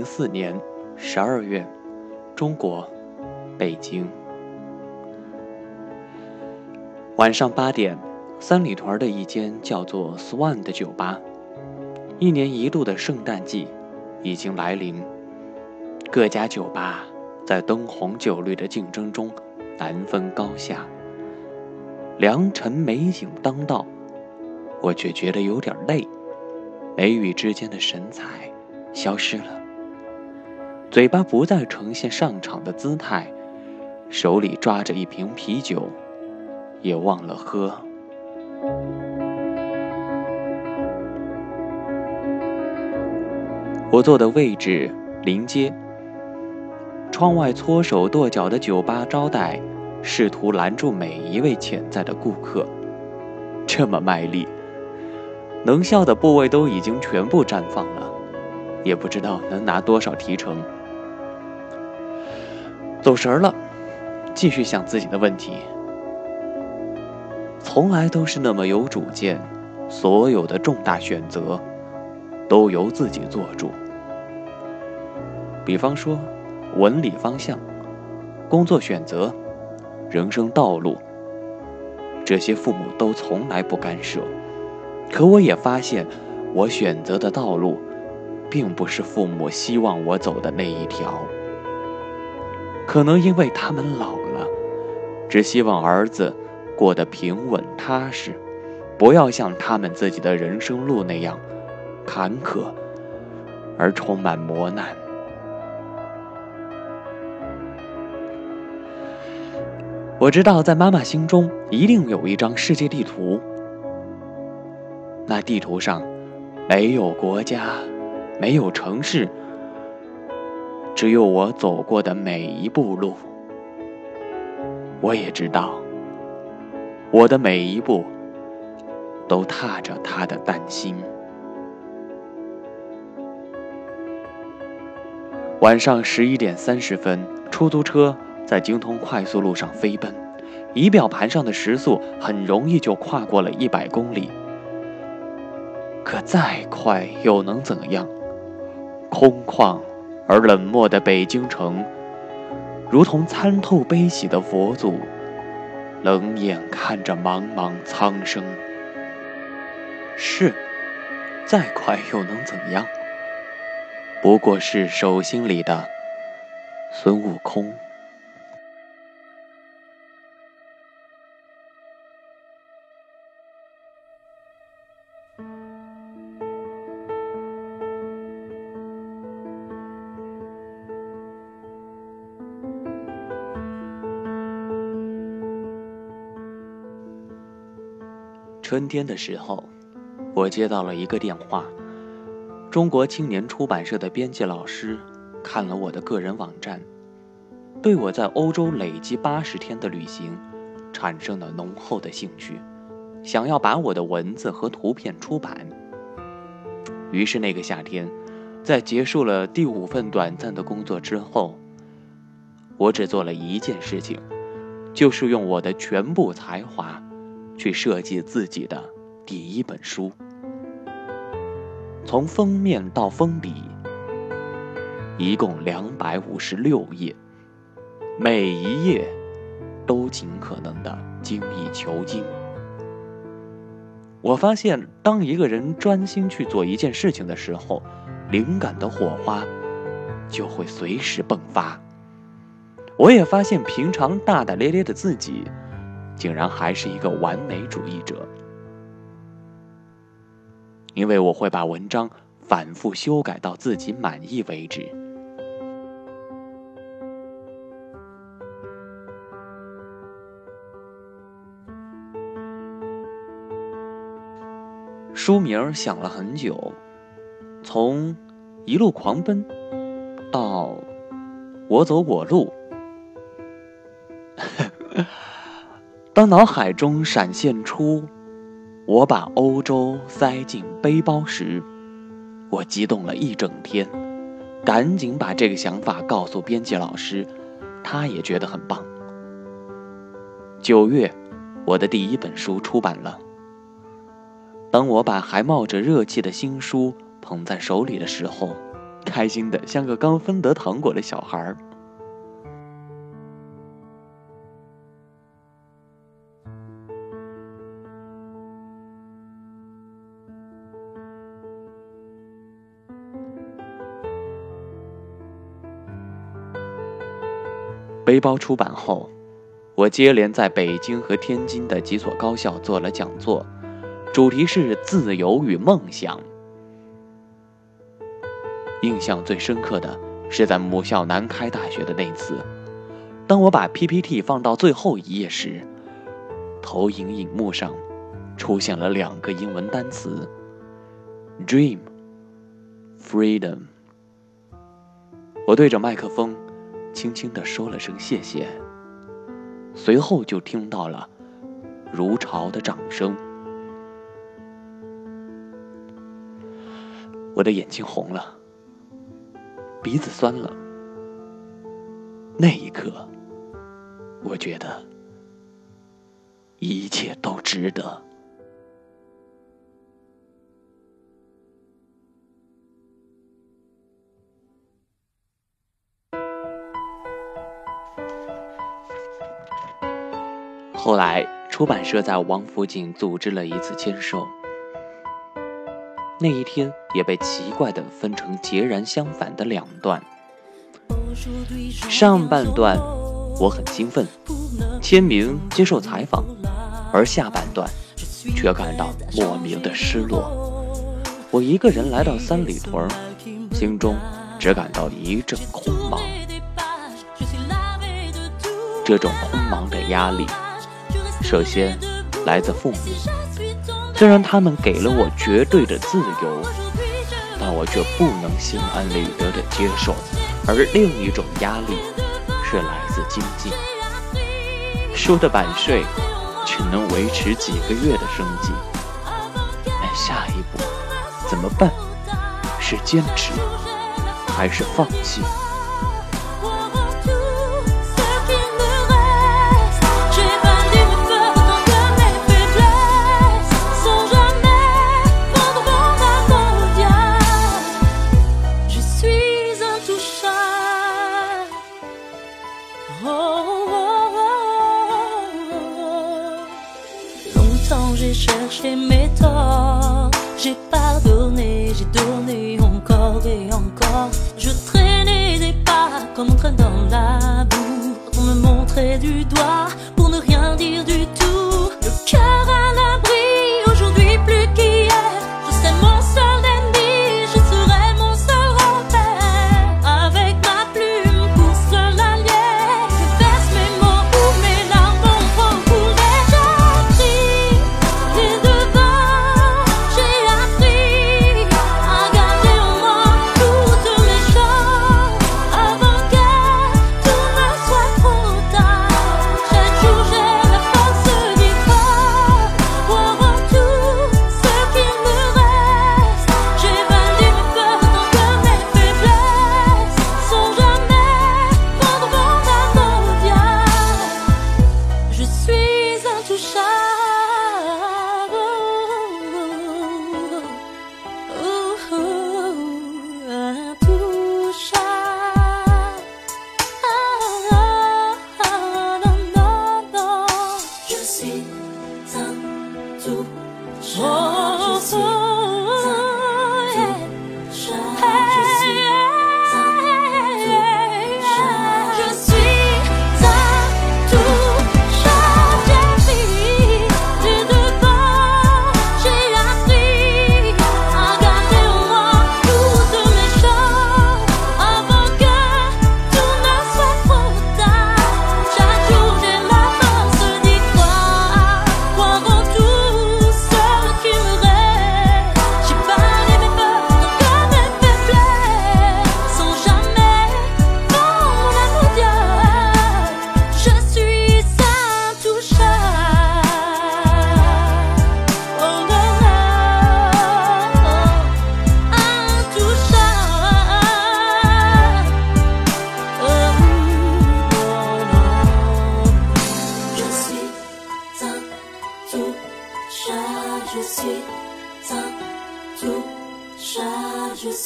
零四年十二月，中国北京晚上八点，三里屯的一间叫做 Swan 的酒吧。一年一度的圣诞季已经来临，各家酒吧在灯红酒绿的竞争中难分高下。良辰美景当道，我却觉得有点累，眉宇之间的神采消失了，嘴巴不再呈现上场的姿态，手里抓着一瓶啤酒，也忘了喝。我坐的位置临街，窗外搓手跺脚的酒吧招待。试图拦住每一位潜在的顾客，这么卖力，能笑的部位都已经全部绽放了，也不知道能拿多少提成。走神了，继续想自己的问题。从来都是那么有主见，所有的重大选择都由自己做主。比方说，文理方向，工作选择。人生道路，这些父母都从来不干涉。可我也发现，我选择的道路，并不是父母希望我走的那一条。可能因为他们老了，只希望儿子过得平稳踏实，不要像他们自己的人生路那样坎坷而充满磨难。我知道，在妈妈心中一定有一张世界地图。那地图上没有国家，没有城市，只有我走过的每一步路。我也知道，我的每一步都踏着他的担心。晚上十一点三十分，出租车。在京通快速路上飞奔，仪表盘上的时速很容易就跨过了一百公里。可再快又能怎样？空旷而冷漠的北京城，如同参透悲喜的佛祖，冷眼看着茫茫苍生。是，再快又能怎样？不过是手心里的孙悟空。春天的时候，我接到了一个电话。中国青年出版社的编辑老师看了我的个人网站，对我在欧洲累积八十天的旅行产生了浓厚的兴趣，想要把我的文字和图片出版。于是那个夏天，在结束了第五份短暂的工作之后，我只做了一件事情，就是用我的全部才华。去设计自己的第一本书，从封面到封底，一共两百五十六页，每一页都尽可能的精益求精。我发现，当一个人专心去做一件事情的时候，灵感的火花就会随时迸发。我也发现，平常大大咧咧的自己。竟然还是一个完美主义者，因为我会把文章反复修改到自己满意为止。书名想了很久，从“一路狂奔”到“我走我路”。当脑海中闪现出我把欧洲塞进背包时，我激动了一整天，赶紧把这个想法告诉编辑老师，他也觉得很棒。九月，我的第一本书出版了。当我把还冒着热气的新书捧在手里的时候，开心的像个刚分得糖果的小孩儿。背包出版后，我接连在北京和天津的几所高校做了讲座，主题是自由与梦想。印象最深刻的是在母校南开大学的那次，当我把 PPT 放到最后一页时，投影荧幕上出现了两个英文单词：dream，freedom。我对着麦克风。轻轻地说了声谢谢，随后就听到了如潮的掌声。我的眼睛红了，鼻子酸了。那一刻，我觉得一切都值得。后来，出版社在王府井组织了一次签售。那一天也被奇怪的分成截然相反的两段。上半段我很兴奋，签名、接受采访；而下半段却感到莫名的失落。我一个人来到三里屯，心中只感到一阵空茫。这种空茫的压力。首先，来自父母。虽然他们给了我绝对的自由，但我却不能心安理得的接受。而另一种压力是来自经济。收的版税只能维持几个月的生计。那下一步怎么办？是坚持，还是放弃？Oh, oh, oh, Longtemps j'ai cherché mes torts, j'ai pardonné, j'ai donné encore et encore. Je traînais des pas comme on traîne dans la boue, on me montrait du doigt pour ne rien dire du tout.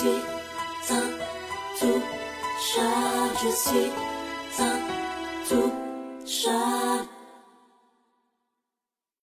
suis un tout je suis un.